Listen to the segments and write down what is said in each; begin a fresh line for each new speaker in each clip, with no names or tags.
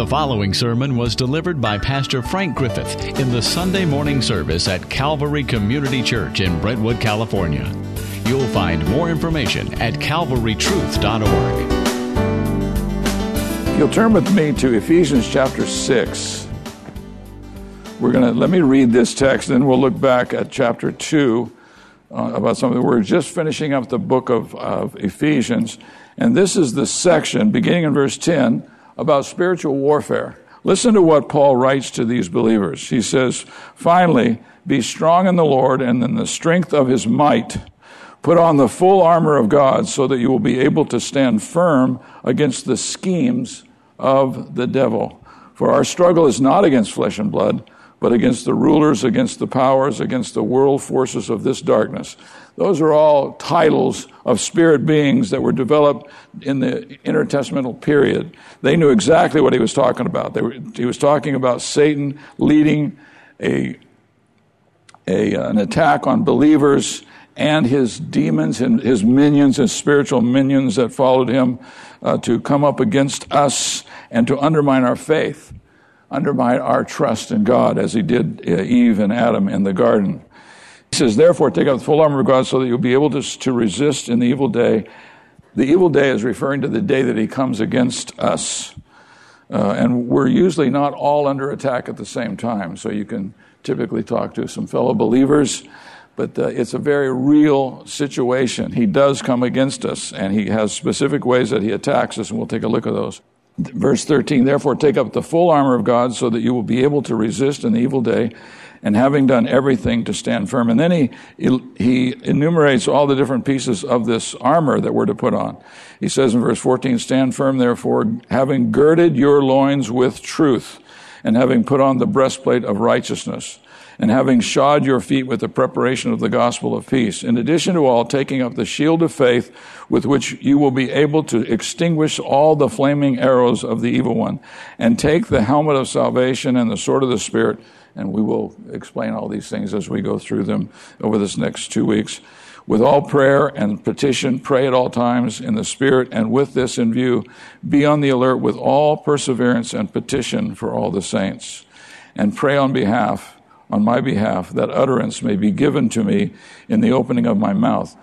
The following sermon was delivered by Pastor Frank Griffith in the Sunday morning service at Calvary Community Church in Brentwood, California. You'll find more information at calvarytruth.org.
You'll turn with me to Ephesians chapter 6. We're going to let me read this text, then we'll look back at chapter 2 uh, about some of the words. Just finishing up the book of, of Ephesians, and this is the section beginning in verse 10 about spiritual warfare. Listen to what Paul writes to these believers. He says, Finally, be strong in the Lord and in the strength of his might. Put on the full armor of God so that you will be able to stand firm against the schemes of the devil. For our struggle is not against flesh and blood, but against the rulers, against the powers, against the world forces of this darkness. Those are all titles of spirit beings that were developed in the intertestamental period. They knew exactly what he was talking about. Were, he was talking about Satan leading a, a, an attack on believers and his demons and his minions, his spiritual minions that followed him uh, to come up against us and to undermine our faith, undermine our trust in God as he did uh, Eve and Adam in the garden. He says, therefore, take up the full armor of God so that you'll be able to, to resist in the evil day. The evil day is referring to the day that he comes against us. Uh, and we're usually not all under attack at the same time. So you can typically talk to some fellow believers, but uh, it's a very real situation. He does come against us, and he has specific ways that he attacks us, and we'll take a look at those. Verse 13, therefore take up the full armor of God so that you will be able to resist in the evil day and having done everything to stand firm. And then he, he enumerates all the different pieces of this armor that we're to put on. He says in verse 14, stand firm therefore, having girded your loins with truth and having put on the breastplate of righteousness and having shod your feet with the preparation of the gospel of peace. In addition to all, taking up the shield of faith with which you will be able to extinguish all the flaming arrows of the evil one and take the helmet of salvation and the sword of the spirit and we will explain all these things as we go through them over this next two weeks. With all prayer and petition, pray at all times in the Spirit, and with this in view, be on the alert with all perseverance and petition for all the saints. And pray on behalf, on my behalf, that utterance may be given to me in the opening of my mouth.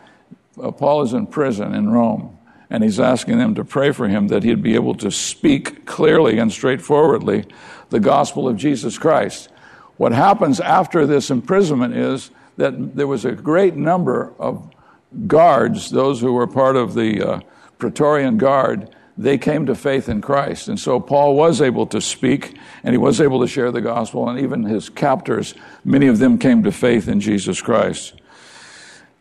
Uh, Paul is in prison in Rome, and he's asking them to pray for him that he'd be able to speak clearly and straightforwardly the gospel of Jesus Christ what happens after this imprisonment is that there was a great number of guards, those who were part of the uh, Praetorian Guard, they came to faith in Christ. And so Paul was able to speak and he was able to share the gospel, and even his captors, many of them came to faith in Jesus Christ.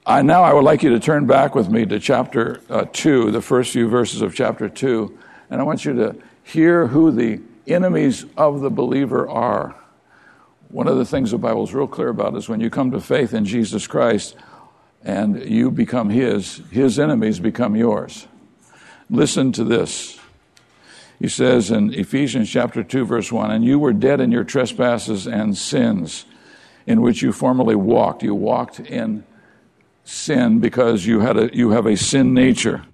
I, now I would like you to turn back with me to chapter uh, 2, the first few verses of chapter 2, and I want you to hear who the enemies of the believer are. One of the things the Bible is real clear about is when you come to faith in Jesus Christ and you become His, His enemies become yours. Listen to this. He says in Ephesians chapter 2, verse 1 And you were dead in your trespasses and sins in which you formerly walked. You walked in sin because you, had a, you have a sin nature.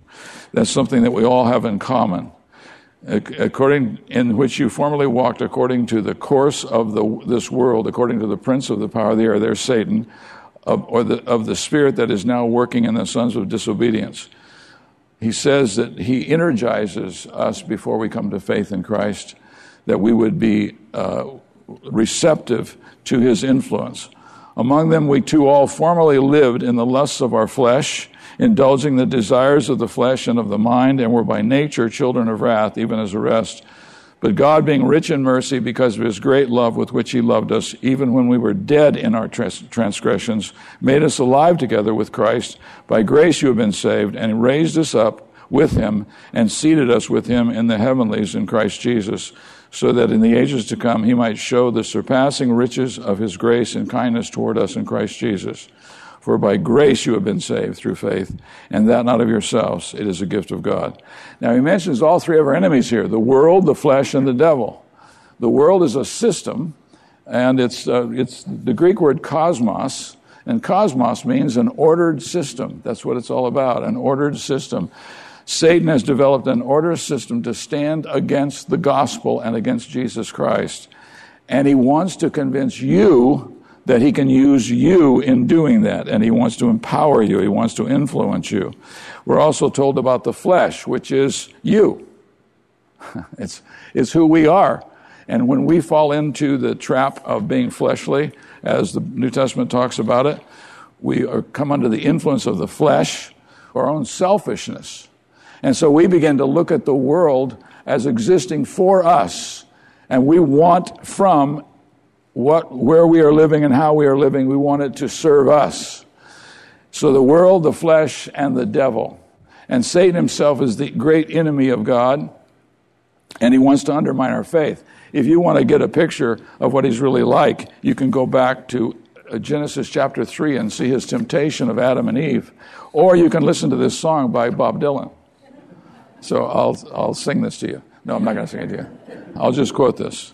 That's something that we all have in common according in which you formerly walked according to the course of the, this world, according to the prince of the power of the air, there's Satan, of, or the, of the spirit that is now working in the sons of disobedience. He says that he energizes us before we come to faith in Christ, that we would be uh, receptive to his influence. Among them, we too all formerly lived in the lusts of our flesh indulging the desires of the flesh and of the mind, and were by nature children of wrath, even as the rest. But God, being rich in mercy, because of his great love with which he loved us, even when we were dead in our transgressions, made us alive together with Christ. By grace you have been saved, and raised us up with him, and seated us with him in the heavenlies in Christ Jesus, so that in the ages to come he might show the surpassing riches of his grace and kindness toward us in Christ Jesus. For by grace you have been saved through faith, and that not of yourselves. It is a gift of God. Now he mentions all three of our enemies here the world, the flesh, and the devil. The world is a system, and it's, uh, it's the Greek word cosmos, and cosmos means an ordered system. That's what it's all about, an ordered system. Satan has developed an order system to stand against the gospel and against Jesus Christ. And he wants to convince you that he can use you in doing that. And he wants to empower you. He wants to influence you. We're also told about the flesh, which is you. it's, it's who we are. And when we fall into the trap of being fleshly, as the New Testament talks about it, we are, come under the influence of the flesh, our own selfishness. And so we begin to look at the world as existing for us. And we want from what, where we are living and how we are living, we want it to serve us. So the world, the flesh, and the devil. And Satan himself is the great enemy of God, and he wants to undermine our faith. If you want to get a picture of what he's really like, you can go back to uh, Genesis chapter 3 and see his temptation of Adam and Eve. Or you can listen to this song by Bob Dylan. So I'll, I'll sing this to you. No, I'm not going to sing it to you. I'll just quote this.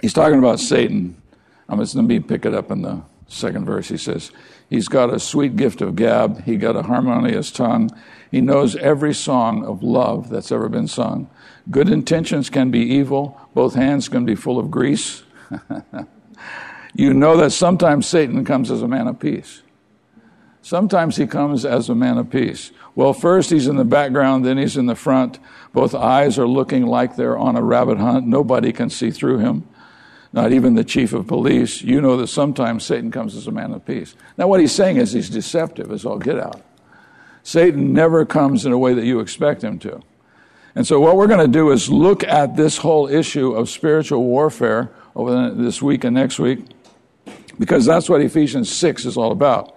He's talking about Satan. I'm just going to pick it up in the second verse. He says, He's got a sweet gift of gab. He got a harmonious tongue. He knows every song of love that's ever been sung. Good intentions can be evil. Both hands can be full of grease. you know that sometimes Satan comes as a man of peace. Sometimes he comes as a man of peace. Well, first he's in the background, then he's in the front. Both eyes are looking like they're on a rabbit hunt. Nobody can see through him not even the chief of police, you know that sometimes Satan comes as a man of peace. Now, what he's saying is he's deceptive as all get out. Satan never comes in a way that you expect him to. And so, what we're going to do is look at this whole issue of spiritual warfare over this week and next week, because that's what Ephesians 6 is all about.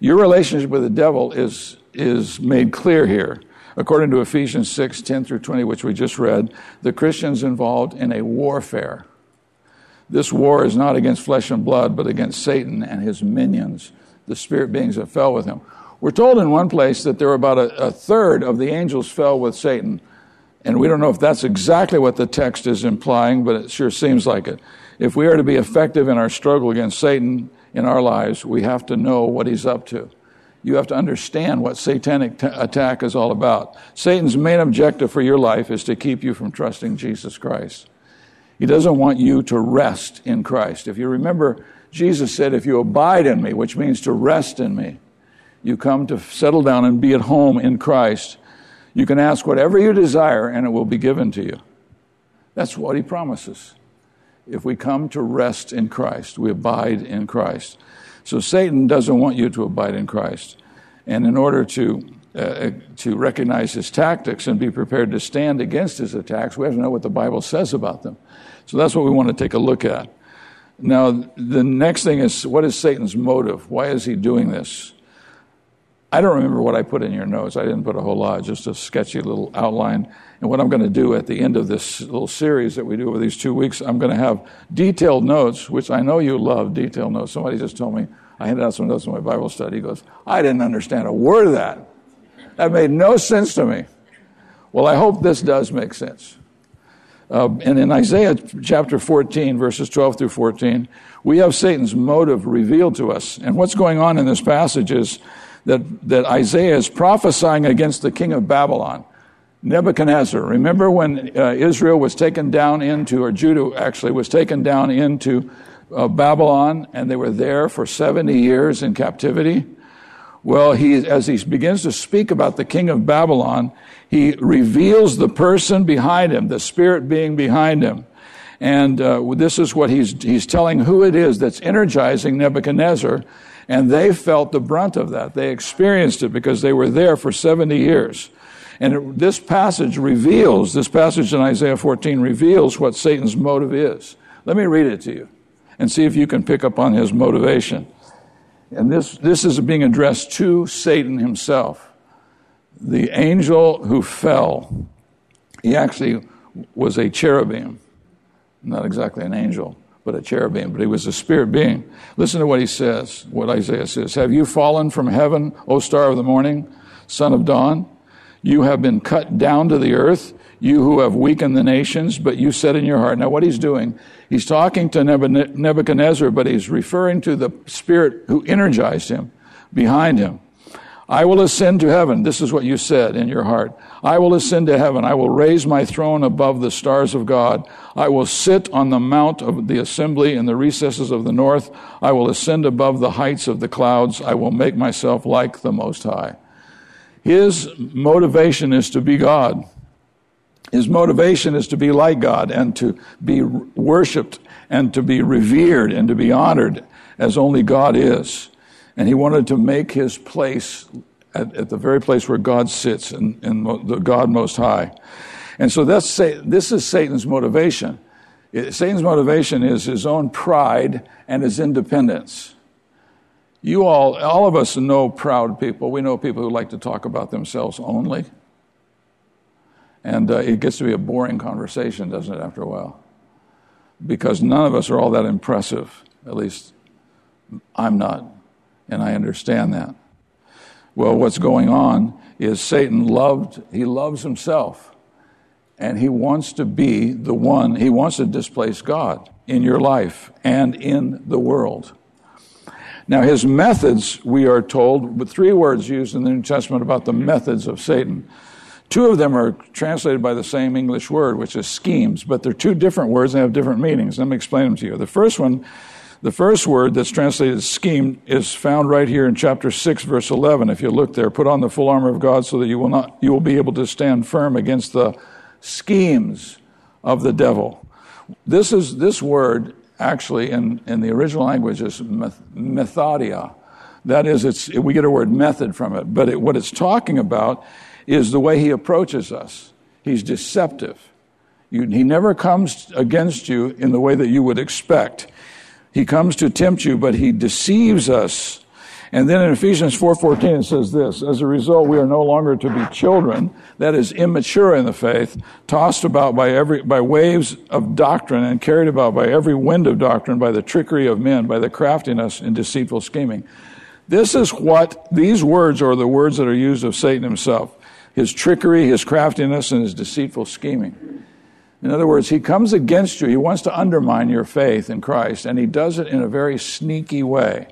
Your relationship with the devil is, is made clear here. According to Ephesians 6 10 through 20, which we just read, the Christian's involved in a warfare. This war is not against flesh and blood, but against Satan and his minions, the spirit beings that fell with him. We're told in one place that there were about a, a third of the angels fell with Satan. And we don't know if that's exactly what the text is implying, but it sure seems like it. If we are to be effective in our struggle against Satan in our lives, we have to know what he's up to. You have to understand what satanic t- attack is all about. Satan's main objective for your life is to keep you from trusting Jesus Christ. He doesn't want you to rest in Christ. If you remember, Jesus said, If you abide in me, which means to rest in me, you come to settle down and be at home in Christ. You can ask whatever you desire and it will be given to you. That's what he promises. If we come to rest in Christ, we abide in Christ. So Satan doesn't want you to abide in Christ. And in order to uh, to recognize his tactics and be prepared to stand against his attacks, we have to know what the Bible says about them. So that's what we want to take a look at. Now, the next thing is what is Satan's motive? Why is he doing this? I don't remember what I put in your notes. I didn't put a whole lot, just a sketchy little outline. And what I'm going to do at the end of this little series that we do over these two weeks, I'm going to have detailed notes, which I know you love detailed notes. Somebody just told me, I handed out some notes in my Bible study. He goes, I didn't understand a word of that. That made no sense to me. Well, I hope this does make sense. Uh, and in Isaiah chapter 14, verses 12 through 14, we have Satan's motive revealed to us. And what's going on in this passage is that, that Isaiah is prophesying against the king of Babylon, Nebuchadnezzar. Remember when uh, Israel was taken down into, or Judah actually was taken down into uh, Babylon, and they were there for 70 years in captivity? Well, he, as he begins to speak about the king of Babylon, he reveals the person behind him, the spirit being behind him. And uh, this is what he's, he's telling who it is that's energizing Nebuchadnezzar. And they felt the brunt of that. They experienced it because they were there for 70 years. And it, this passage reveals, this passage in Isaiah 14 reveals what Satan's motive is. Let me read it to you and see if you can pick up on his motivation. And this, this is being addressed to Satan himself. The angel who fell, he actually was a cherubim. Not exactly an angel, but a cherubim, but he was a spirit being. Listen to what he says, what Isaiah says. Have you fallen from heaven, O star of the morning, son of dawn? You have been cut down to the earth, you who have weakened the nations, but you said in your heart. Now, what he's doing, he's talking to Nebuchadnezzar, but he's referring to the spirit who energized him. behind him. I will ascend to heaven. This is what you said in your heart. I will ascend to heaven. I will raise my throne above the stars of God. I will sit on the mount of the assembly in the recesses of the north. I will ascend above the heights of the clouds. I will make myself like the Most High. His motivation is to be God. His motivation is to be like God and to be worshiped and to be revered and to be honored as only God is. And he wanted to make his place at, at the very place where God sits in, in the God Most High. And so that's, this is Satan's motivation. Satan's motivation is his own pride and his independence. You all, all of us know proud people. We know people who like to talk about themselves only. And uh, it gets to be a boring conversation, doesn't it, after a while? Because none of us are all that impressive. At least I'm not. And I understand that. Well, what's going on is Satan loved, he loves himself. And he wants to be the one, he wants to displace God in your life and in the world. Now, his methods, we are told, with three words used in the New Testament about the methods of Satan. Two of them are translated by the same English word, which is schemes, but they're two different words and have different meanings. Let me explain them to you. The first one the first word that's translated scheme is found right here in chapter 6 verse 11. If you look there, put on the full armor of God so that you will not you will be able to stand firm against the schemes of the devil. This is this word actually in, in the original language is methodia. That is, it's, we get a word method from it, but it, what it's talking about is the way he approaches us. He's deceptive. You, he never comes against you in the way that you would expect. He comes to tempt you, but he deceives us. And then in Ephesians 4:14 it says this, as a result we are no longer to be children, that is immature in the faith, tossed about by every by waves of doctrine and carried about by every wind of doctrine, by the trickery of men, by the craftiness and deceitful scheming. This is what these words are the words that are used of Satan himself. His trickery, his craftiness, and his deceitful scheming. In other words, he comes against you. He wants to undermine your faith in Christ, and he does it in a very sneaky way.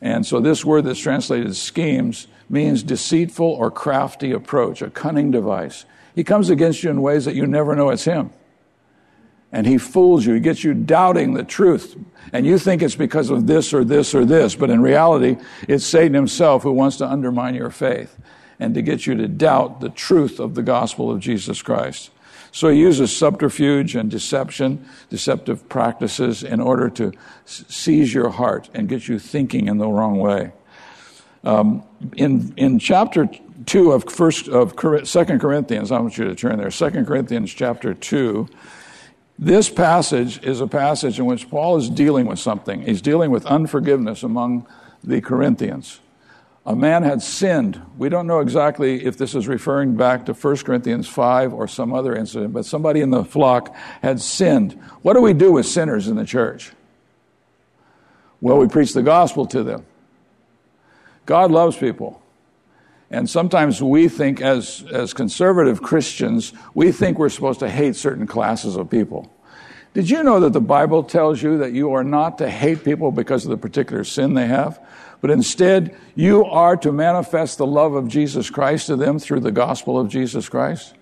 And so, this word that's translated schemes means deceitful or crafty approach, a cunning device. He comes against you in ways that you never know it's him. And he fools you. He gets you doubting the truth. And you think it's because of this or this or this. But in reality, it's Satan himself who wants to undermine your faith and to get you to doubt the truth of the gospel of Jesus Christ. So he uses subterfuge and deception, deceptive practices in order to seize your heart and get you thinking in the wrong way. Um, in, in chapter 2 of, first, of 2 Corinthians, I want you to turn there, 2 Corinthians chapter 2, this passage is a passage in which Paul is dealing with something. He's dealing with unforgiveness among the Corinthians a man had sinned. We don't know exactly if this is referring back to 1 Corinthians 5 or some other incident, but somebody in the flock had sinned. What do we do with sinners in the church? Well, we preach the gospel to them. God loves people. And sometimes we think, as, as conservative Christians, we think we're supposed to hate certain classes of people. Did you know that the Bible tells you that you are not to hate people because of the particular sin they have? But instead you are to manifest the love of Jesus Christ to them through the gospel of Jesus Christ.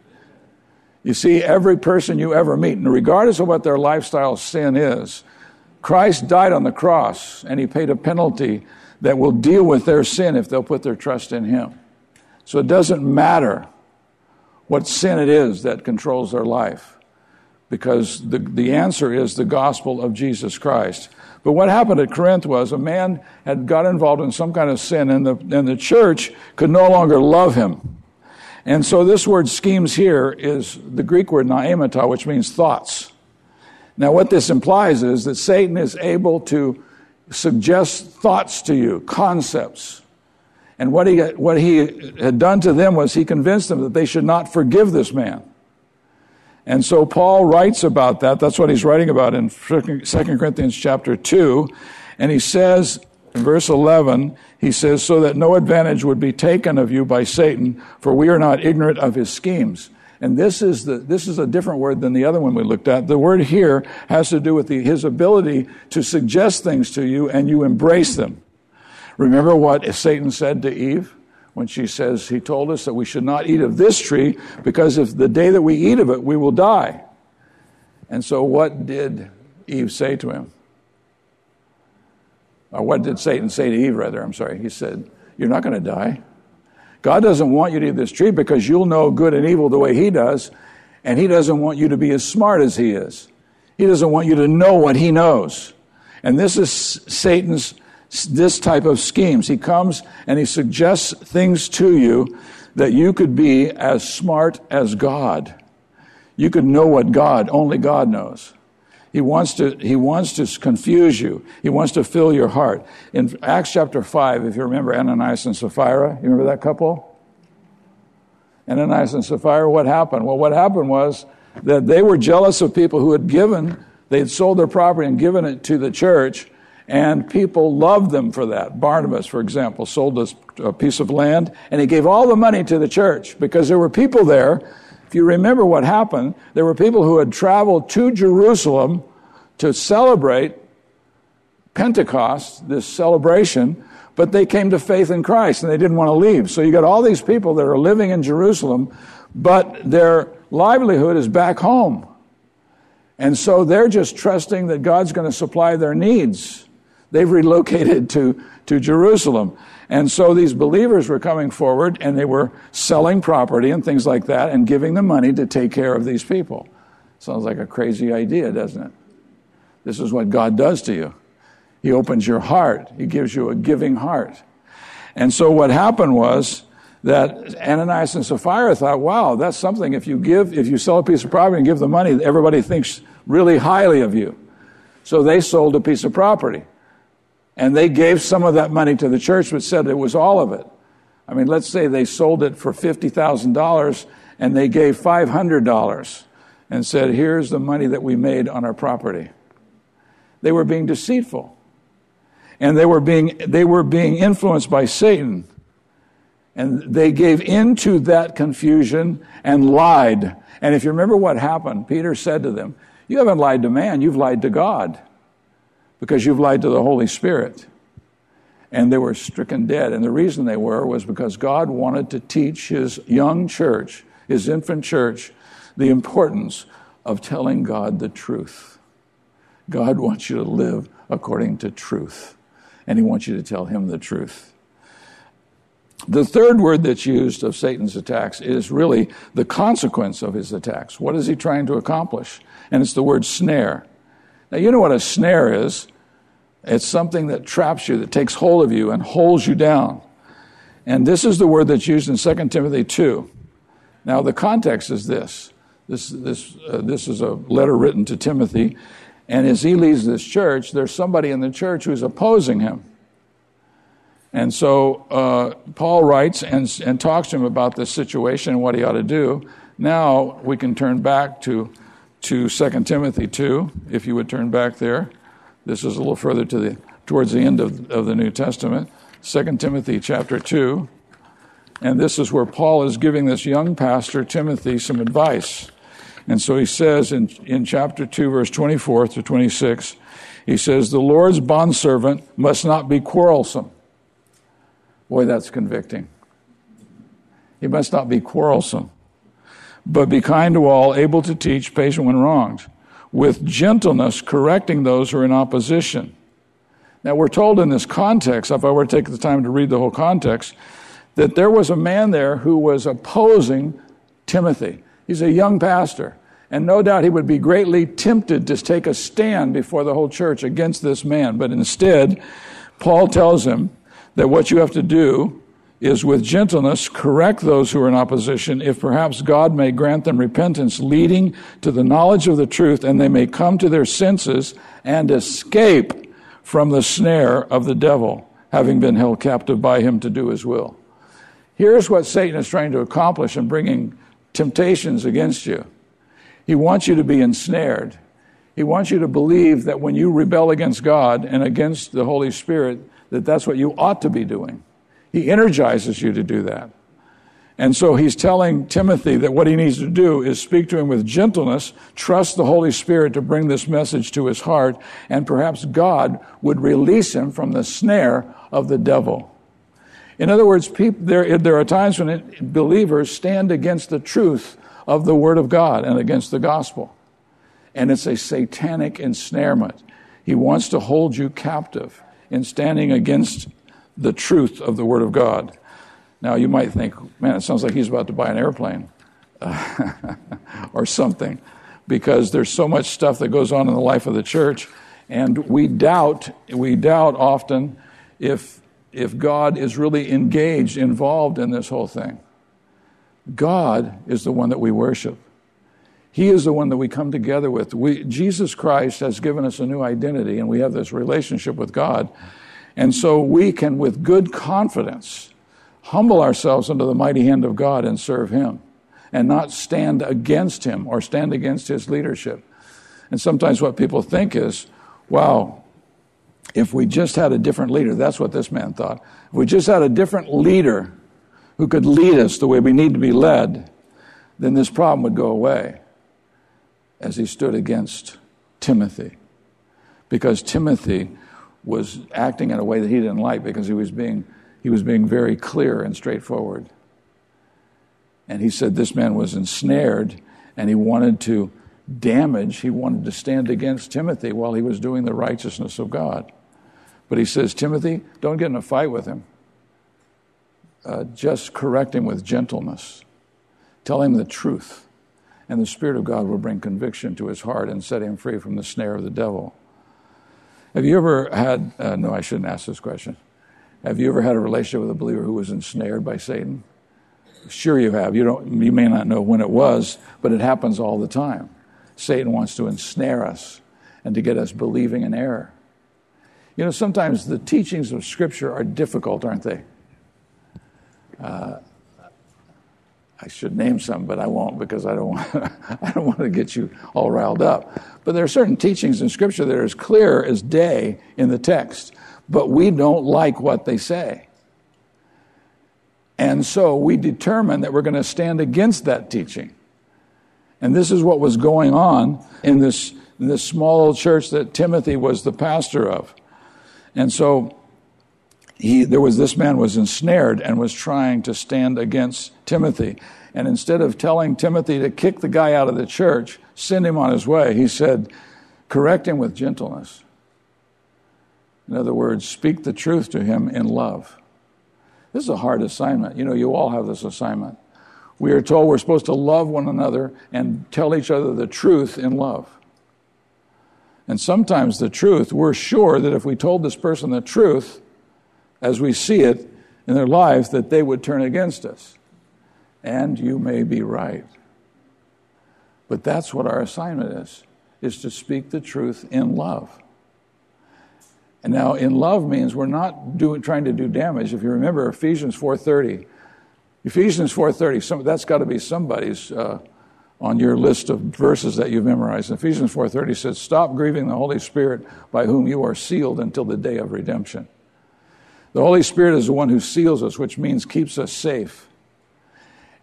You see, every person you ever meet, and regardless of what their lifestyle sin is, Christ died on the cross and he paid a penalty that will deal with their sin if they'll put their trust in him. So it doesn't matter what sin it is that controls their life because the, the answer is the gospel of Jesus Christ. But what happened at Corinth was a man had got involved in some kind of sin, and the, and the church could no longer love him. And so this word schemes here is the Greek word noemata, which means thoughts. Now, what this implies is that Satan is able to suggest thoughts to you, concepts. And what he, what he had done to them was he convinced them that they should not forgive this man. And so Paul writes about that. That's what he's writing about in 2 Corinthians chapter 2. And he says, in verse 11, he says, so that no advantage would be taken of you by Satan, for we are not ignorant of his schemes. And this is, the, this is a different word than the other one we looked at. The word here has to do with the, his ability to suggest things to you and you embrace them. Remember what Satan said to Eve when she says, He told us that we should not eat of this tree because if the day that we eat of it, we will die. And so, what did Eve say to him? Or what did Satan say to Eve, rather? I'm sorry. He said, You're not going to die. God doesn't want you to eat this tree because you'll know good and evil the way He does, and He doesn't want you to be as smart as He is. He doesn't want you to know what He knows. And this is Satan's this type of schemes. He comes and he suggests things to you that you could be as smart as God. You could know what God, only God knows. He wants to, he wants to confuse you. He wants to fill your heart. In Acts chapter 5, if you remember Ananias and Sapphira, you remember that couple? Ananias and Sapphira, what happened? Well, what happened was that they were jealous of people who had given, they had sold their property and given it to the church, and people loved them for that. Barnabas, for example, sold a piece of land, and he gave all the money to the church because there were people there if you remember what happened, there were people who had traveled to Jerusalem to celebrate Pentecost, this celebration, but they came to faith in Christ and they didn't want to leave. So you got all these people that are living in Jerusalem, but their livelihood is back home. And so they're just trusting that God's going to supply their needs. They've relocated to, to Jerusalem. And so these believers were coming forward and they were selling property and things like that and giving them money to take care of these people. Sounds like a crazy idea, doesn't it? This is what God does to you. He opens your heart. He gives you a giving heart. And so what happened was that Ananias and Sapphira thought, wow, that's something. If you give, if you sell a piece of property and give the money, everybody thinks really highly of you. So they sold a piece of property. And they gave some of that money to the church, but said it was all of it. I mean, let's say they sold it for $50,000 and they gave $500 and said, here's the money that we made on our property. They were being deceitful. And they were being, they were being influenced by Satan. And they gave into that confusion and lied. And if you remember what happened, Peter said to them, You haven't lied to man, you've lied to God because you've lied to the Holy Spirit. And they were stricken dead. And the reason they were was because God wanted to teach his young church, his infant church, the importance of telling God the truth. God wants you to live according to truth, and he wants you to tell him the truth. The third word that's used of Satan's attacks is really the consequence of his attacks. What is he trying to accomplish? And it's the word snare. Now, you know what a snare is. It's something that traps you, that takes hold of you and holds you down. And this is the word that's used in 2 Timothy 2. Now, the context is this this, this, uh, this is a letter written to Timothy. And as he leaves this church, there's somebody in the church who's opposing him. And so uh, Paul writes and, and talks to him about this situation and what he ought to do. Now we can turn back to to 2 Timothy 2, if you would turn back there. This is a little further to the, towards the end of, of the New Testament. 2 Timothy chapter 2. And this is where Paul is giving this young pastor, Timothy, some advice. And so he says in, in chapter 2, verse 24 to 26, he says, The Lord's bondservant must not be quarrelsome. Boy, that's convicting. He must not be quarrelsome but be kind to all, able to teach, patient when wronged, with gentleness correcting those who are in opposition. Now, we're told in this context, if I were to take the time to read the whole context, that there was a man there who was opposing Timothy. He's a young pastor. And no doubt he would be greatly tempted to take a stand before the whole church against this man. But instead, Paul tells him that what you have to do is with gentleness correct those who are in opposition, if perhaps God may grant them repentance, leading to the knowledge of the truth, and they may come to their senses and escape from the snare of the devil, having been held captive by him to do his will. Here's what Satan is trying to accomplish in bringing temptations against you. He wants you to be ensnared. He wants you to believe that when you rebel against God and against the Holy Spirit, that that's what you ought to be doing. He energizes you to do that. And so he's telling Timothy that what he needs to do is speak to him with gentleness, trust the Holy Spirit to bring this message to his heart, and perhaps God would release him from the snare of the devil. In other words, people, there, there are times when it, believers stand against the truth of the Word of God and against the gospel. And it's a satanic ensnarement. He wants to hold you captive in standing against the truth of the Word of God. Now, you might think, man, it sounds like he's about to buy an airplane uh, or something, because there's so much stuff that goes on in the life of the church, and we doubt, we doubt often if, if God is really engaged, involved in this whole thing. God is the one that we worship. He is the one that we come together with. We, Jesus Christ has given us a new identity, and we have this relationship with God. And so we can, with good confidence, humble ourselves under the mighty hand of God and serve Him and not stand against Him or stand against His leadership. And sometimes what people think is, wow, if we just had a different leader, that's what this man thought. If we just had a different leader who could lead us the way we need to be led, then this problem would go away as he stood against Timothy. Because Timothy was acting in a way that he didn't like because he was being he was being very clear and straightforward. And he said this man was ensnared and he wanted to damage, he wanted to stand against Timothy while he was doing the righteousness of God. But he says, Timothy, don't get in a fight with him. Uh, just correct him with gentleness. Tell him the truth. And the Spirit of God will bring conviction to his heart and set him free from the snare of the devil. Have you ever had, uh, no, I shouldn't ask this question. Have you ever had a relationship with a believer who was ensnared by Satan? Sure, you have. You, don't, you may not know when it was, but it happens all the time. Satan wants to ensnare us and to get us believing in error. You know, sometimes the teachings of Scripture are difficult, aren't they? Uh, I should name some, but I won't because I don't want, I don't want to get you all riled up. But there are certain teachings in Scripture that are as clear as day in the text but we don't like what they say. And so we determine that we're going to stand against that teaching. And this is what was going on in this, in this small church that Timothy was the pastor of. And so he, there was this man was ensnared and was trying to stand against Timothy. And instead of telling Timothy to kick the guy out of the church, send him on his way, he said, correct him with gentleness. In other words, speak the truth to him in love. This is a hard assignment. You know, you all have this assignment. We are told we're supposed to love one another and tell each other the truth in love. And sometimes the truth, we're sure that if we told this person the truth, as we see it in their life, that they would turn against us. And you may be right. But that's what our assignment is, is to speak the truth in love. And now in love means we're not doing, trying to do damage. If you remember Ephesians 4.30, Ephesians 4.30, some, that's got to be somebody's uh, on your list of verses that you've memorized. Ephesians 4.30 says, stop grieving the Holy Spirit by whom you are sealed until the day of redemption. The Holy Spirit is the one who seals us, which means keeps us safe.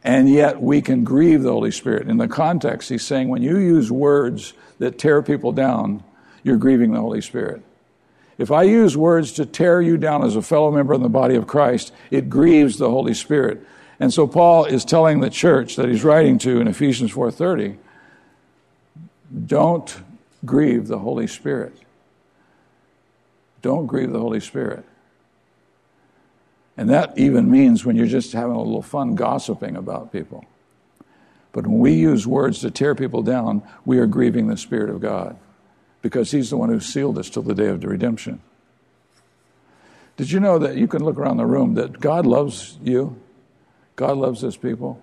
And yet we can grieve the Holy Spirit. In the context, he's saying when you use words that tear people down, you're grieving the Holy Spirit. If I use words to tear you down as a fellow member in the body of Christ, it grieves the Holy Spirit. And so Paul is telling the church that he's writing to in Ephesians 4:30, don't grieve the Holy Spirit. Don't grieve the Holy Spirit. And that even means when you're just having a little fun gossiping about people. But when we use words to tear people down, we are grieving the Spirit of God because He's the one who sealed us till the day of the redemption. Did you know that you can look around the room that God loves you? God loves His people.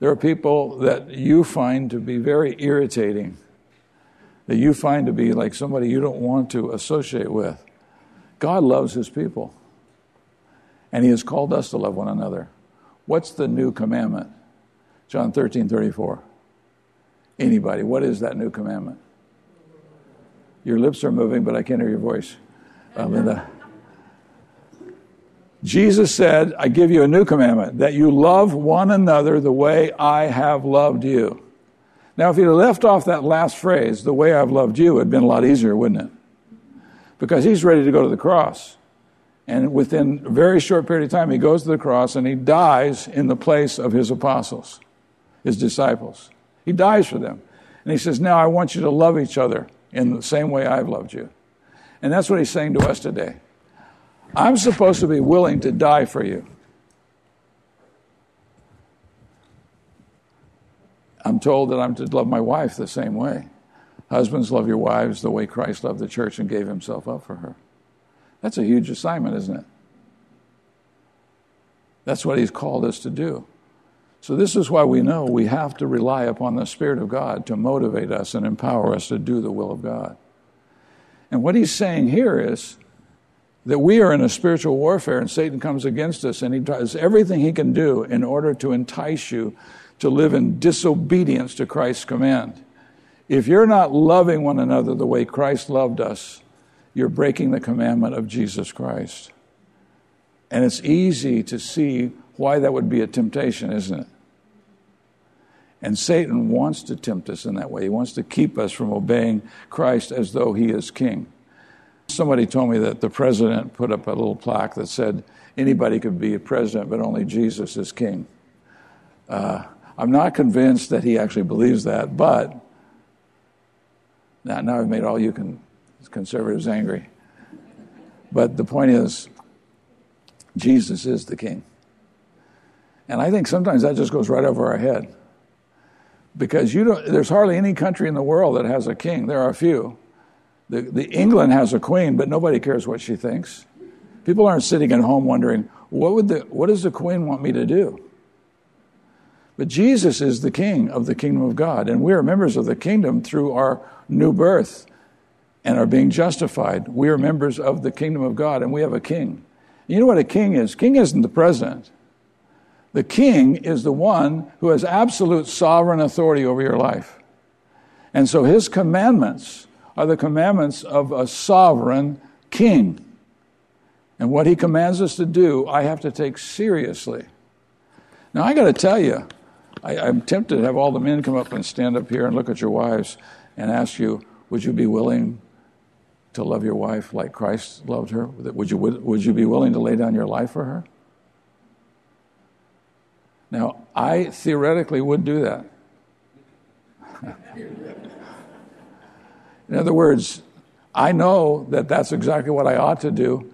There are people that you find to be very irritating, that you find to be like somebody you don't want to associate with. God loves His people. And He has called us to love one another. What's the new commandment? John 13, 34. Anybody, what is that new commandment? Your lips are moving, but I can't hear your voice, uh, Linda. Jesus said, I give you a new commandment that you love one another the way I have loved you. Now, if he'd left off that last phrase, the way I've loved you, it'd been a lot easier, wouldn't it? Because he's ready to go to the cross. And within a very short period of time, he goes to the cross and he dies in the place of his apostles, his disciples. He dies for them. And he says, Now I want you to love each other in the same way I've loved you. And that's what he's saying to us today. I'm supposed to be willing to die for you. I'm told that I'm to love my wife the same way. Husbands, love your wives the way Christ loved the church and gave himself up for her. That's a huge assignment, isn't it? That's what he's called us to do. So, this is why we know we have to rely upon the Spirit of God to motivate us and empower us to do the will of God. And what he's saying here is that we are in a spiritual warfare and Satan comes against us and he does everything he can do in order to entice you to live in disobedience to Christ's command. If you're not loving one another the way Christ loved us, you're breaking the commandment of Jesus Christ. And it's easy to see why that would be a temptation, isn't it? And Satan wants to tempt us in that way. He wants to keep us from obeying Christ as though he is king. Somebody told me that the president put up a little plaque that said, anybody could be a president, but only Jesus is king. Uh, I'm not convinced that he actually believes that, but now, now I've made all you can, conservatives angry. But the point is, Jesus is the king. And I think sometimes that just goes right over our head. Because you don't, there's hardly any country in the world that has a king. There are a few. The, the England has a queen, but nobody cares what she thinks. People aren't sitting at home wondering, what, would the, what does the queen want me to do? But Jesus is the king of the kingdom of God, and we are members of the kingdom through our new birth and are being justified. We are members of the kingdom of God, and we have a king. You know what a king is? King isn't the president. The king is the one who has absolute sovereign authority over your life. And so his commandments are the commandments of a sovereign king. And what he commands us to do, I have to take seriously. Now, I got to tell you, I, am tempted to have all the men come up and stand up here and look at your wives and ask you, would you be willing to love your wife like Christ loved her? Would you, would, would you be willing to lay down your life for her? Now, I theoretically would do that. In other words, I know that that's exactly what I ought to do,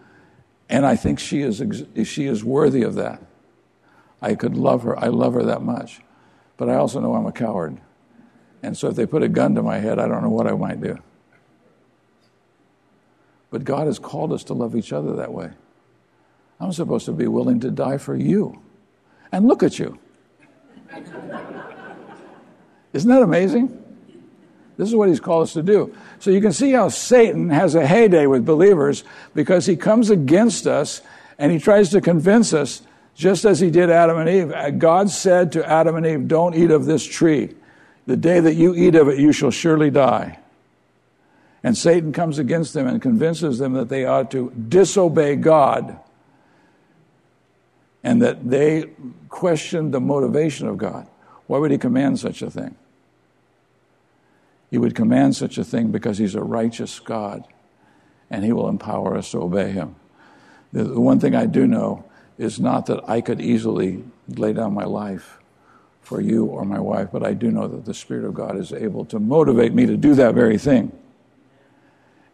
and I think she is, she is worthy of that. I could love her. I love her that much. But I also know I'm a coward. And so if they put a gun to my head, I don't know what I might do. But God has called us to love each other that way. I'm supposed to be willing to die for you. And look at you. Isn't that amazing? This is what he's called us to do. So you can see how Satan has a heyday with believers because he comes against us and he tries to convince us just as he did Adam and Eve. Uh, God said to Adam and Eve, Don't eat of this tree. The day that you eat of it, you shall surely die. And Satan comes against them and convinces them that they ought to disobey God and that they question the motivation of God. Why would he command such a thing? He would command such a thing because he's a righteous God and he will empower us to obey him. The one thing I do know is not that I could easily lay down my life for you or my wife, but I do know that the Spirit of God is able to motivate me to do that very thing.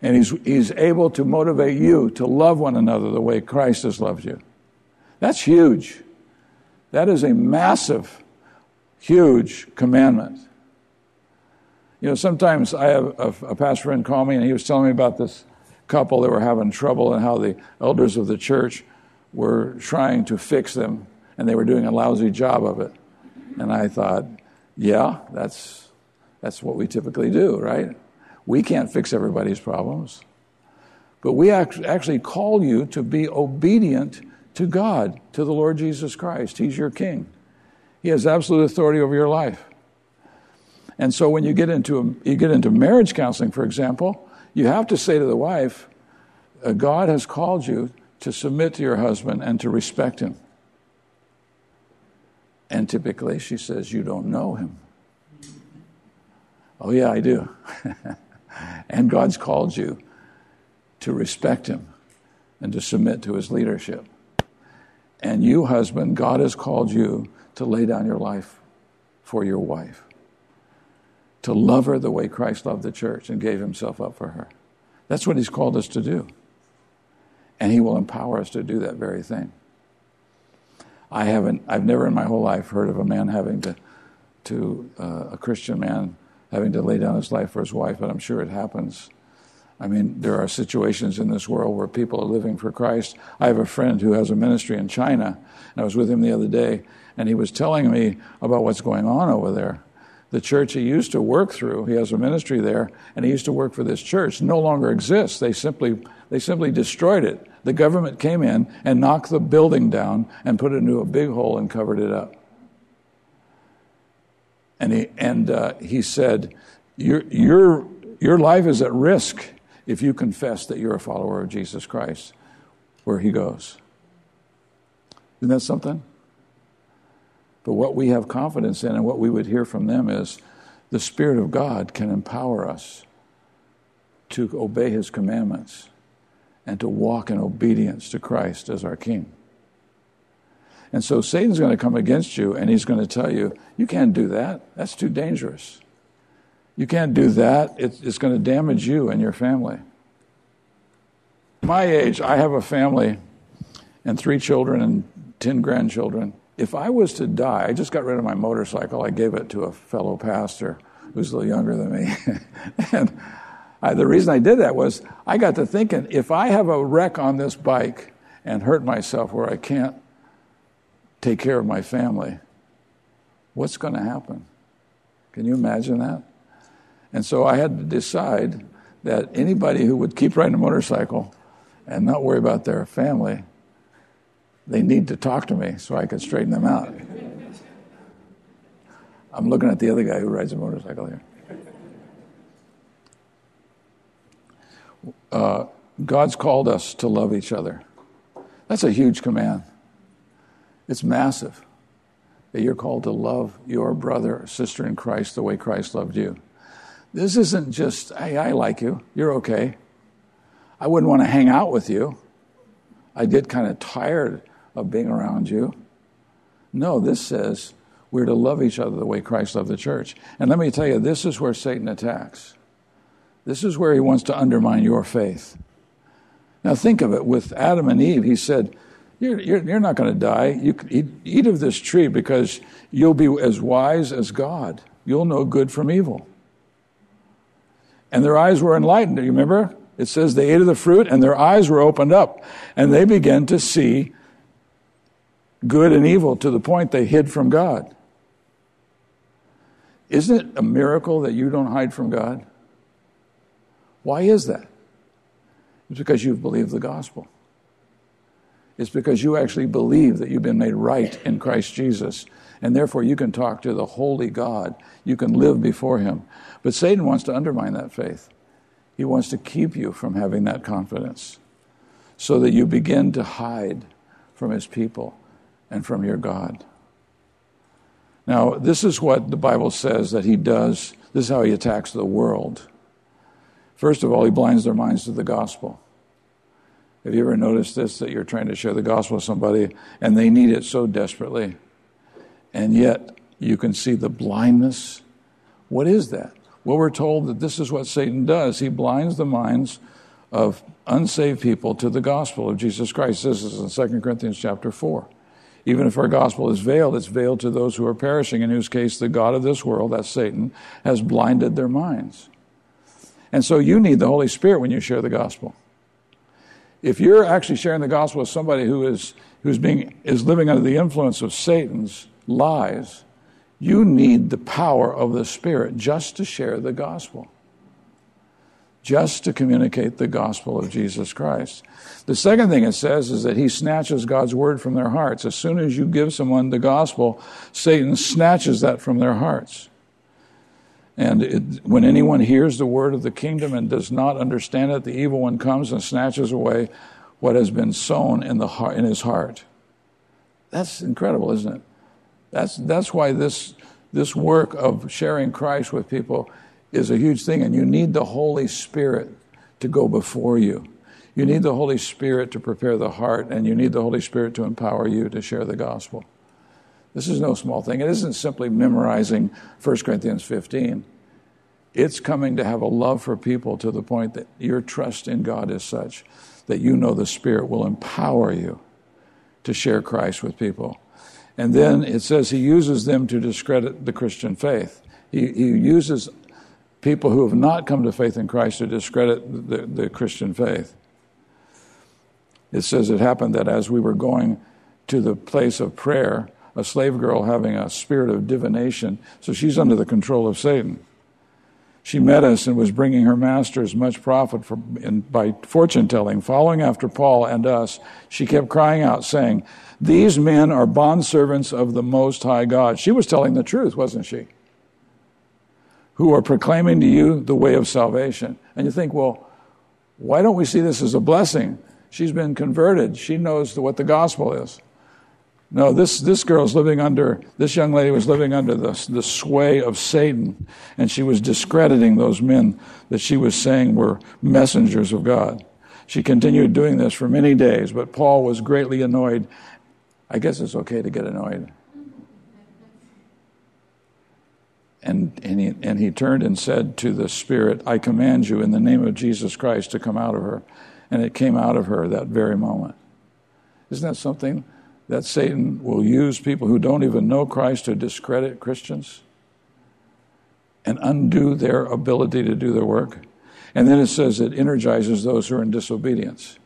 And he's, he's able to motivate you to love one another the way Christ has loved you. That's huge. That is a massive, huge commandment. You know, sometimes I have a, a pastor friend call me and he was telling me about this couple that were having trouble and how the elders of the church were trying to fix them, and they were doing a lousy job of it. And I thought, yeah, that's, that's what we typically do, right? We can't fix everybody's problems. But we actually call you to be obedient to God, to the Lord Jesus Christ. He's your king. He has absolute authority over your life. And so when you get into a, you get into marriage counseling, for example, you have to say to the wife, uh, God has called you to submit to your husband and to respect him. And typically she says, You don't know him. Oh, yeah, I do. and God's called you to respect him and to submit to his leadership. And you, husband, God has called you to lay down your life for your wife, to love her the way Christ loved the church and gave himself up for her. That's what he's called us to do. And he will empower us to do that very thing. I haven't, I've never in my whole life heard of a man having to, to uh, a Christian man having to lay down his life for his wife, but I'm sure it happens. I mean, there are situations in this world where people are living for Christ. I have a friend who has a ministry in China, and I was with him the other day, and he was telling me about what's going on over there. The church he used to work through, he has a ministry there, and he used to work for this church, no longer exists. They simply, they simply destroyed it. The government came in and knocked the building down and put it into a big hole and covered it up. And he, and, uh, he said, your, your, your life is at risk if you confess that you're a follower of Jesus Christ where he goes. Isn't that something? But what we have confidence in and what we would hear from them is the Spirit of God can empower us to obey his commandments and to walk in obedience to Christ as our King. And so Satan's going to come against you and he's going to tell you, you can't do that. That's too dangerous. You can't do that. It's, going to damage you and your family. My age, I have a family and three children and 10 grandchildren. If I was to die, I just got rid of my motorcycle. I gave it to a fellow pastor who's a little younger than me. and I, the reason I did that was I got to thinking if I have a wreck on this bike and hurt myself where I can't take care of my family, what's going to happen? Can you imagine that? And so I had to decide that anybody who would keep riding a motorcycle and not worry about their family, they need to talk to me so I could straighten them out. I'm looking at the other guy who rides a motorcycle here. Uh, God's called us to love each other. That's a huge command. It's massive that you're called to love your brother or sister in Christ the way Christ loved you. This isn't just, hey, I like you, you're okay. I wouldn't want to hang out with you. I get kind of tired of being around you. No, this says we're to love each other the way Christ loved the church. And let me tell you, this is where Satan attacks. This is where he wants to undermine your faith. Now, think of it with Adam and Eve, he said, You're, you're, you're not going to die. You eat, eat of this tree because you'll be as wise as God. You'll know good from evil. And their eyes were enlightened. Do you remember? It says they ate of the fruit and their eyes were opened up and they began to see good and evil to the point they hid from God. Isn't it a miracle that you don't hide from God? Why is that? It's because you've believed the gospel. It's because you actually believe that you've been made right in Christ Jesus. And therefore, you can talk to the holy God. You can live before Him. But Satan wants to undermine that faith. He wants to keep you from having that confidence so that you begin to hide from His people and from your God. Now, this is what the Bible says that He does. This is how He attacks the world. First of all, He blinds their minds to the gospel. Have you ever noticed this that you're trying to share the gospel with somebody and they need it so desperately? And yet you can see the blindness. What is that? Well, we're told that this is what Satan does. He blinds the minds of unsaved people to the gospel of Jesus Christ. This is in 2 Corinthians chapter 4. Even if our gospel is veiled, it's veiled to those who are perishing, in whose case the God of this world, that's Satan, has blinded their minds. And so you need the Holy Spirit when you share the gospel. If you're actually sharing the gospel with somebody who is, who's being, is living under the influence of Satan's lies, you need the power of the Spirit just to share the gospel, just to communicate the gospel of Jesus Christ. The second thing it says is that he snatches God's word from their hearts. As soon as you give someone the gospel, Satan snatches that from their hearts. And it, when anyone hears the word of the kingdom and does not understand it, the evil one comes and snatches away what has been sown in, the heart, in his heart. That's incredible, isn't it? That's, that's why this, this work of sharing Christ with people is a huge thing, and you need the Holy Spirit to go before you. You need the Holy Spirit to prepare the heart, and you need the Holy Spirit to empower you to share the gospel. This is no small thing. It isn't simply memorizing 1 Corinthians 15. It's coming to have a love for people to the point that your trust in God is such that you know the Spirit will empower you to share Christ with people. And then it says he uses them to discredit the Christian faith. He, he uses people who have not come to faith in Christ to discredit the, the Christian faith. It says it happened that as we were going to the place of prayer, a slave girl having a spirit of divination, so she's under the control of Satan. She met us and was bringing her masters much profit for, in, by fortune telling. Following after Paul and us, she kept crying out, saying, These men are bondservants of the Most High God. She was telling the truth, wasn't she? Who are proclaiming to you the way of salvation. And you think, well, why don't we see this as a blessing? She's been converted. She knows what the gospel is. No, this, this girl's living under, this young lady was living under the, the sway of Satan, and she was discrediting those men that she was saying were messengers of God. She continued doing this for many days, but Paul was greatly annoyed. I guess it's okay to get annoyed. And, and, he, and he turned and said to the Spirit, I command you in the name of Jesus Christ to come out of her and it came out of her that very moment. Isn't that something that Satan will use people who don't even know Christ to discredit Christians and undo their ability to do their work? And then it says it energizes those who are in disobedience.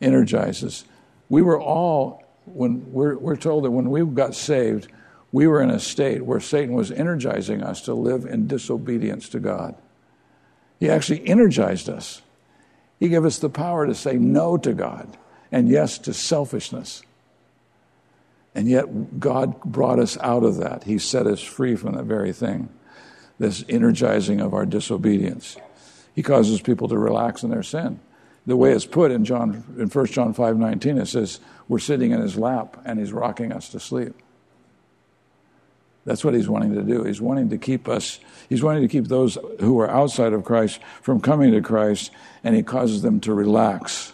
Energizes. We were all, when we're, we're told that when we got saved, we were in a state where Satan was energizing us to live in disobedience to God. He actually energized us. He gave us the power to say no to God and yes to selfishness. And yet, God brought us out of that. He set us free from that very thing, this energizing of our disobedience. He causes people to relax in their sin. The way it's put in John in 1 John 5 19, it says, We're sitting in his lap and he's rocking us to sleep. That's what he's wanting to do. He's wanting to keep us, he's wanting to keep those who are outside of Christ from coming to Christ, and he causes them to relax.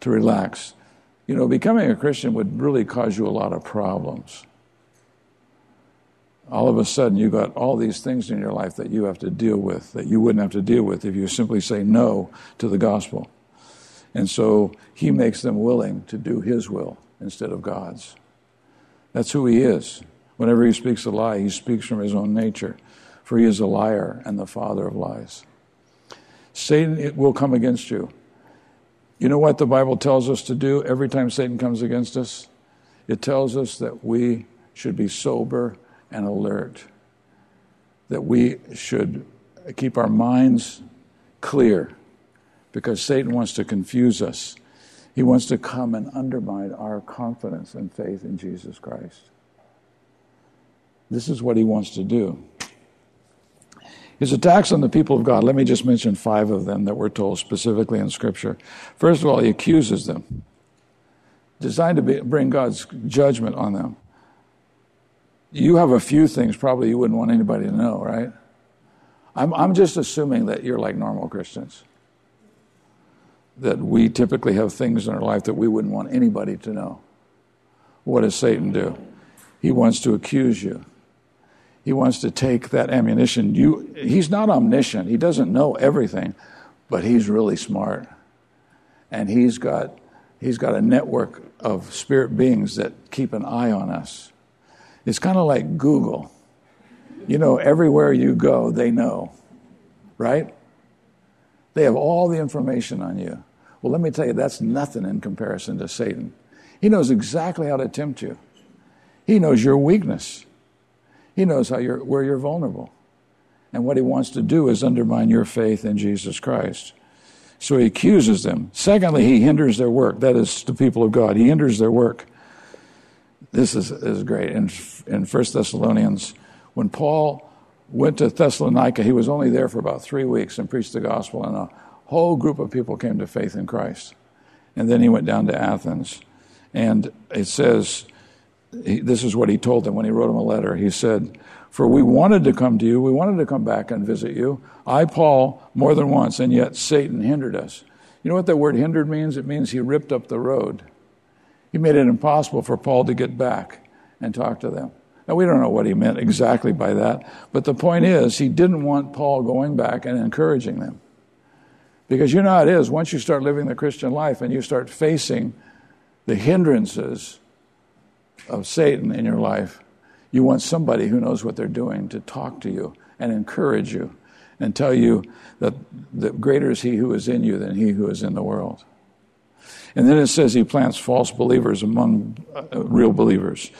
To relax. You know, becoming a Christian would really cause you a lot of problems. All of a sudden, you've got all these things in your life that you have to deal with that you wouldn't have to deal with if you simply say no to the gospel. And so he makes them willing to do his will instead of God's. That's who he is. Whenever he speaks a lie, he speaks from his own nature, for he is a liar and the father of lies. Satan it will come against you. You know what the Bible tells us to do every time Satan comes against us? It tells us that we should be sober and alert, that we should keep our minds clear, because Satan wants to confuse us. He wants to come and undermine our confidence and faith in Jesus Christ. This is what he wants to do. His attacks on the people of God, let me just mention five of them that we're told specifically in Scripture. First of all, he accuses them, designed to be, bring God's judgment on them. You have a few things probably you wouldn't want anybody to know, right? I'm, I'm just assuming that you're like normal Christians. That we typically have things in our life that we wouldn't want anybody to know. What does Satan do? He wants to accuse you. He wants to take that ammunition. You, he's not omniscient. He doesn't know everything, but he's really smart. And he's got, he's got a network of spirit beings that keep an eye on us. It's kind of like Google. You know, everywhere you go, they know, right? They have all the information on you. Well, let me tell you, that's nothing in comparison to Satan. He knows exactly how to tempt you, he knows your weakness. He knows how you're, where you're vulnerable. And what he wants to do is undermine your faith in Jesus Christ. So he accuses them. Secondly, he hinders their work. That is the people of God. He hinders their work. This is, is great. In, in 1 Thessalonians, when Paul went to Thessalonica, he was only there for about three weeks and preached the gospel, and a Whole group of people came to faith in Christ. And then he went down to Athens. And it says, he, this is what he told them when he wrote them a letter. He said, For we wanted to come to you, we wanted to come back and visit you. I, Paul, more than once, and yet Satan hindered us. You know what that word hindered means? It means he ripped up the road. He made it impossible for Paul to get back and talk to them. Now, we don't know what he meant exactly by that, but the point is, he didn't want Paul going back and encouraging them. Because you know how it is, once you start living the Christian life and you start facing the hindrances of Satan in your life, you want somebody who knows what they're doing to talk to you and encourage you and tell you that the greater is he who is in you than he who is in the world. And then it says he plants false believers among uh, real believers.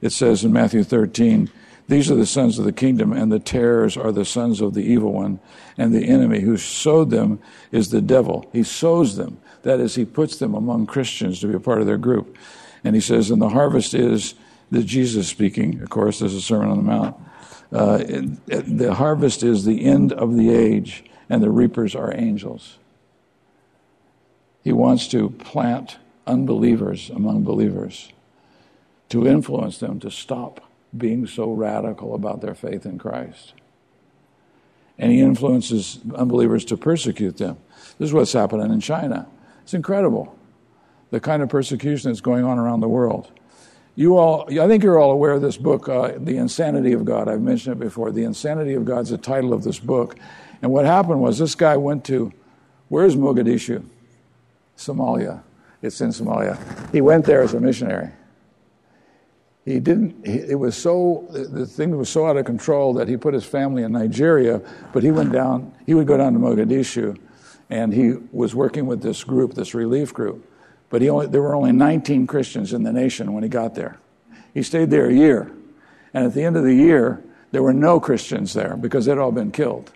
It says in Matthew 13, these are the sons of the kingdom, and the tares are the sons of the evil one, and the enemy who sowed them is the devil. He sows them. That is, he puts them among Christians to be a part of their group. And he says, and the harvest is, the Jesus speaking, of course, there's a Sermon on the Mount. Uh, it, it, the harvest is the end of the age, and the reapers are angels. He wants to plant unbelievers among believers to influence them to stop being so radical about their faith in Christ. And he influences unbelievers to persecute them. This is what's happening in China. It's incredible the kind of persecution that's going on around the world. You all, I think you're all aware of this book, uh, The Insanity of God. I've mentioned it before. The Insanity of God is the title of this book. And what happened was this guy went to, where's Mogadishu? Somalia. It's in Somalia. He went there as a missionary. He didn't, it was so, the thing was so out of control that he put his family in Nigeria, but he went down, he would go down to Mogadishu, and he was working with this group, this relief group. But only, there were only 19 Christians in the nation when he got there. He stayed there a year. And at the end of the year, there were no Christians there because they'd all been killed.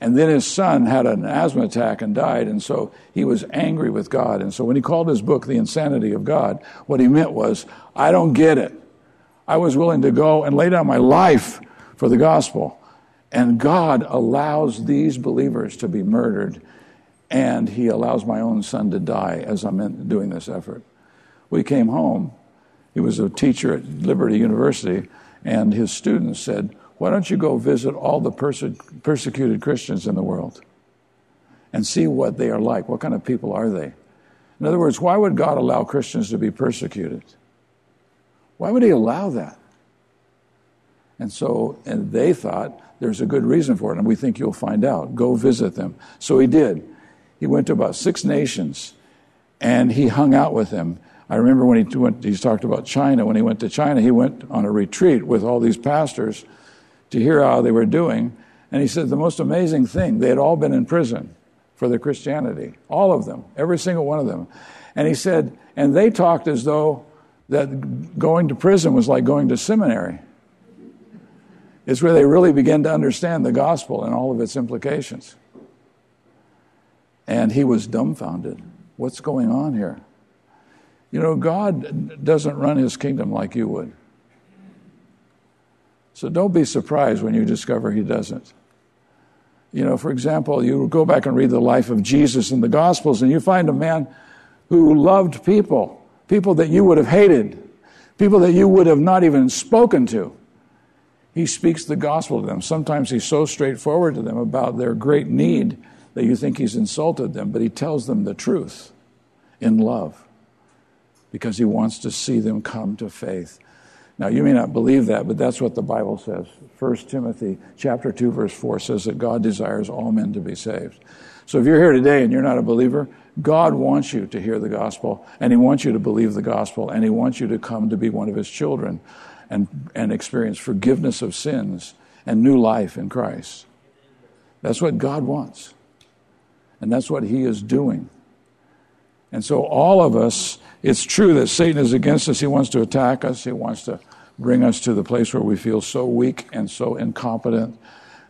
And then his son had an asthma attack and died, and so he was angry with God. And so when he called his book The Insanity of God, what he meant was, I don't get it. I was willing to go and lay down my life for the gospel. And God allows these believers to be murdered, and he allows my own son to die as I'm doing this effort. We came home. He was a teacher at Liberty University, and his students said, why don't you go visit all the perse- persecuted Christians in the world and see what they are like? What kind of people are they? In other words, why would God allow Christians to be persecuted? Why would He allow that? And so, and they thought there's a good reason for it, and we think you'll find out. Go visit them. So he did. He went to about six nations, and he hung out with them. I remember when he went, he's talked about China. When he went to China, he went on a retreat with all these pastors to hear how they were doing. And he said the most amazing thing, they had all been in prison for their Christianity, all of them, every single one of them. And he said, and they talked as though that going to prison was like going to seminary. It's where they really begin to understand the gospel and all of its implications. And he was dumbfounded. What's going on here? You know, God doesn't run his kingdom like you would. So don't be surprised when you discover he doesn't. You know, for example, you go back and read the life of Jesus in the Gospels, and you find a man who loved people, people that you would have hated, people that you would have not even spoken to. He speaks the gospel to them. Sometimes he's so straightforward to them about their great need that you think he's insulted them, but he tells them the truth in love because he wants to see them come to faith. Now, you may not believe that, but that's what the Bible says. 1 Timothy chapter 2, verse 4 says that God desires all men to be saved. So if you're here today and you're not a believer, God wants you to hear the gospel, and He wants you to believe the gospel, and He wants you to come to be one of His children and, and experience forgiveness of sins and new life in Christ. That's what God wants. And that's what He is doing. And so, all of us, it's true that Satan is against us. He wants to attack us, he wants to bring us to the place where we feel so weak and so incompetent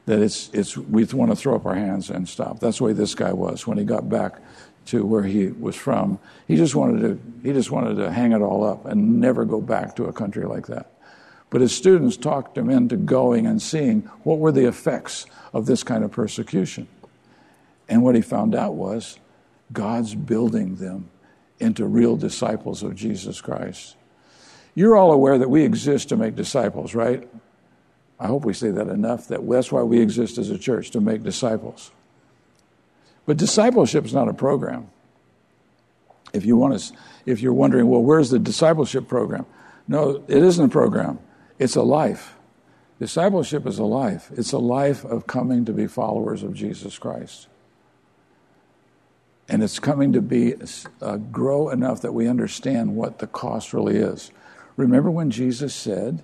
that it's, it's, we want to throw up our hands and stop. That's the way this guy was when he got back to where he was from. He just wanted to, he just wanted to hang it all up and never go back to a country like that. But his students talked him into going and seeing what were the effects of this kind of persecution. And what he found out was God's building them into real disciples of Jesus Christ. You're all aware that we exist to make disciples, right? I hope we say that enough that that's why we exist as a church to make disciples. But discipleship is not a program. If you want to, if you're wondering, well, where's the discipleship program? No, it isn't a program. It's a life. Discipleship is a life. It's a life of coming to be followers of Jesus Christ. And it's coming to be uh, grow enough that we understand what the cost really is. Remember when Jesus said,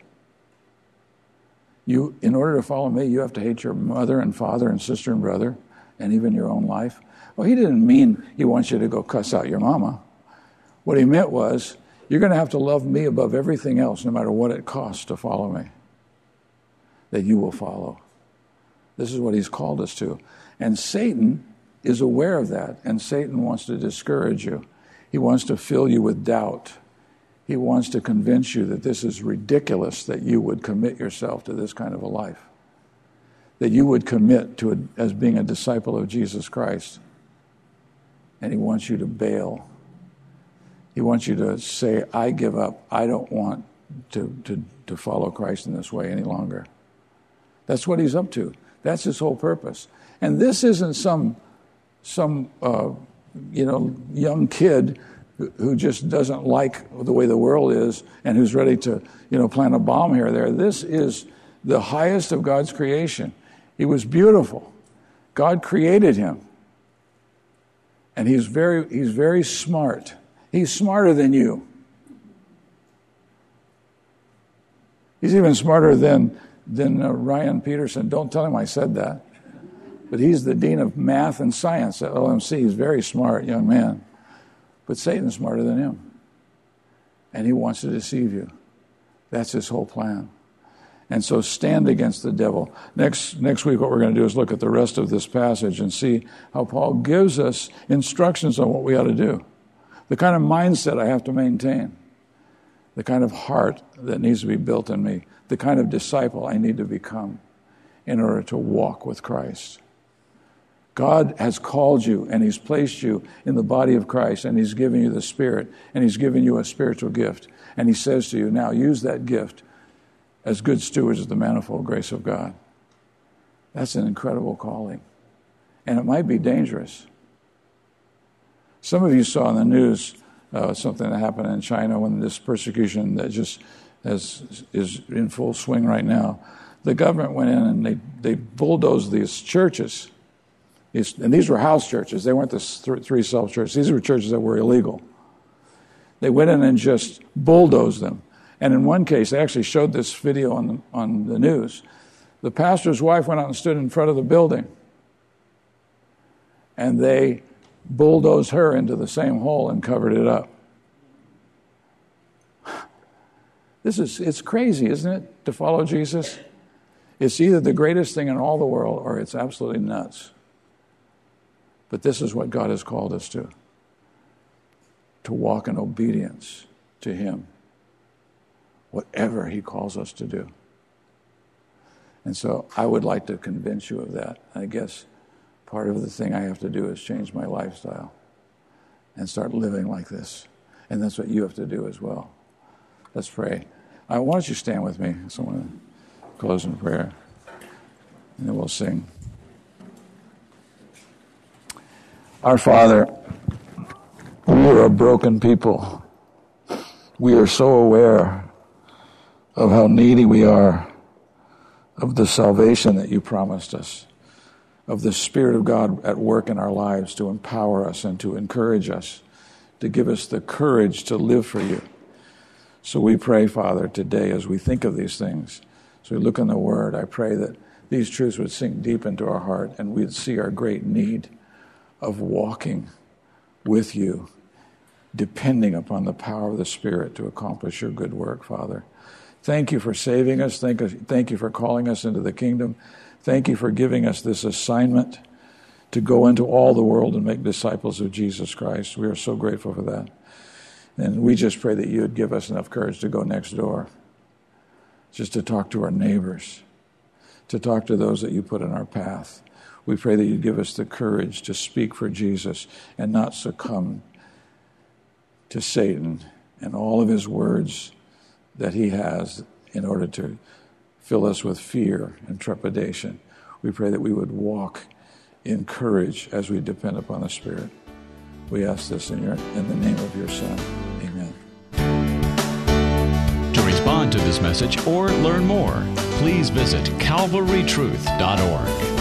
"You, in order to follow me, you have to hate your mother and father and sister and brother, and even your own life." Well, he didn't mean he wants you to go cuss out your mama. What he meant was, you're going to have to love me above everything else, no matter what it costs to follow me. That you will follow. This is what he's called us to. And Satan is aware of that, and Satan wants to discourage you. He wants to fill you with doubt. He wants to convince you that this is ridiculous that you would commit yourself to this kind of a life, that you would commit to it as being a disciple of Jesus Christ. And he wants you to bail. He wants you to say, I give up. I don't want to, to, to follow Christ in this way any longer. That's what he's up to. That's his whole purpose. And this isn't some some uh, you know young kid who just doesn't like the way the world is and who's ready to you know plant a bomb here or there. This is the highest of God's creation. He was beautiful. God created him. And he's very, he's very smart. He's smarter than you. He's even smarter than, than uh, Ryan Peterson. Don't tell him I said that but he's the dean of math and science at LMC. He's a very smart young man. But Satan's smarter than him. And he wants to deceive you. That's his whole plan. And so stand against the devil. Next, next week, what we're going to do is look at the rest of this passage and see how Paul gives us instructions on what we ought to do, the kind of mindset I have to maintain, the kind of heart that needs to be built in me, the kind of disciple I need to become in order to walk with Christ. God has called you and He's placed you in the body of Christ and He's given you the Spirit and He's given you a spiritual gift. And He says to you, now use that gift as good stewards of the manifold grace of God. That's an incredible calling. And it might be dangerous. Some of you saw in the news uh, something that happened in China when this persecution that just has, is in full swing right now. The government went in and they, they bulldozed these churches and these were house churches. They weren't the three self churches. These were churches that were illegal. They went in and just bulldozed them. And in one case, they actually showed this video on the, on the news. The pastor's wife went out and stood in front of the building. And they bulldozed her into the same hole and covered it up. This is, it's crazy, isn't it, to follow Jesus? It's either the greatest thing in all the world or it's absolutely nuts. But this is what God has called us to to walk in obedience to Him, whatever He calls us to do. And so I would like to convince you of that. I guess part of the thing I have to do is change my lifestyle and start living like this. And that's what you have to do as well. Let's pray. Uh, why don't you stand with me? So I'm going to close in prayer, and then we'll sing. Our Father, we are a broken people. We are so aware of how needy we are of the salvation that you promised us, of the Spirit of God at work in our lives to empower us and to encourage us, to give us the courage to live for you. So we pray, Father, today as we think of these things, as we look in the Word, I pray that these truths would sink deep into our heart and we'd see our great need of walking with you, depending upon the power of the Spirit to accomplish your good work, Father. Thank you for saving us. Thank, thank you for calling us into the kingdom. Thank you for giving us this assignment to go into all the world and make disciples of Jesus Christ. We are so grateful for that. And we just pray that you would give us enough courage to go next door, just to talk to our neighbors, to talk to those that you put in our path We pray that you give us the courage to speak for Jesus and not succumb to Satan and all of his words that he has in order to fill us with fear and trepidation. We pray that we would walk in courage as we depend upon the Spirit. We ask this in, your, in the name of your Son. Amen.
To respond to this message or learn more, please visit calvarytruth.org.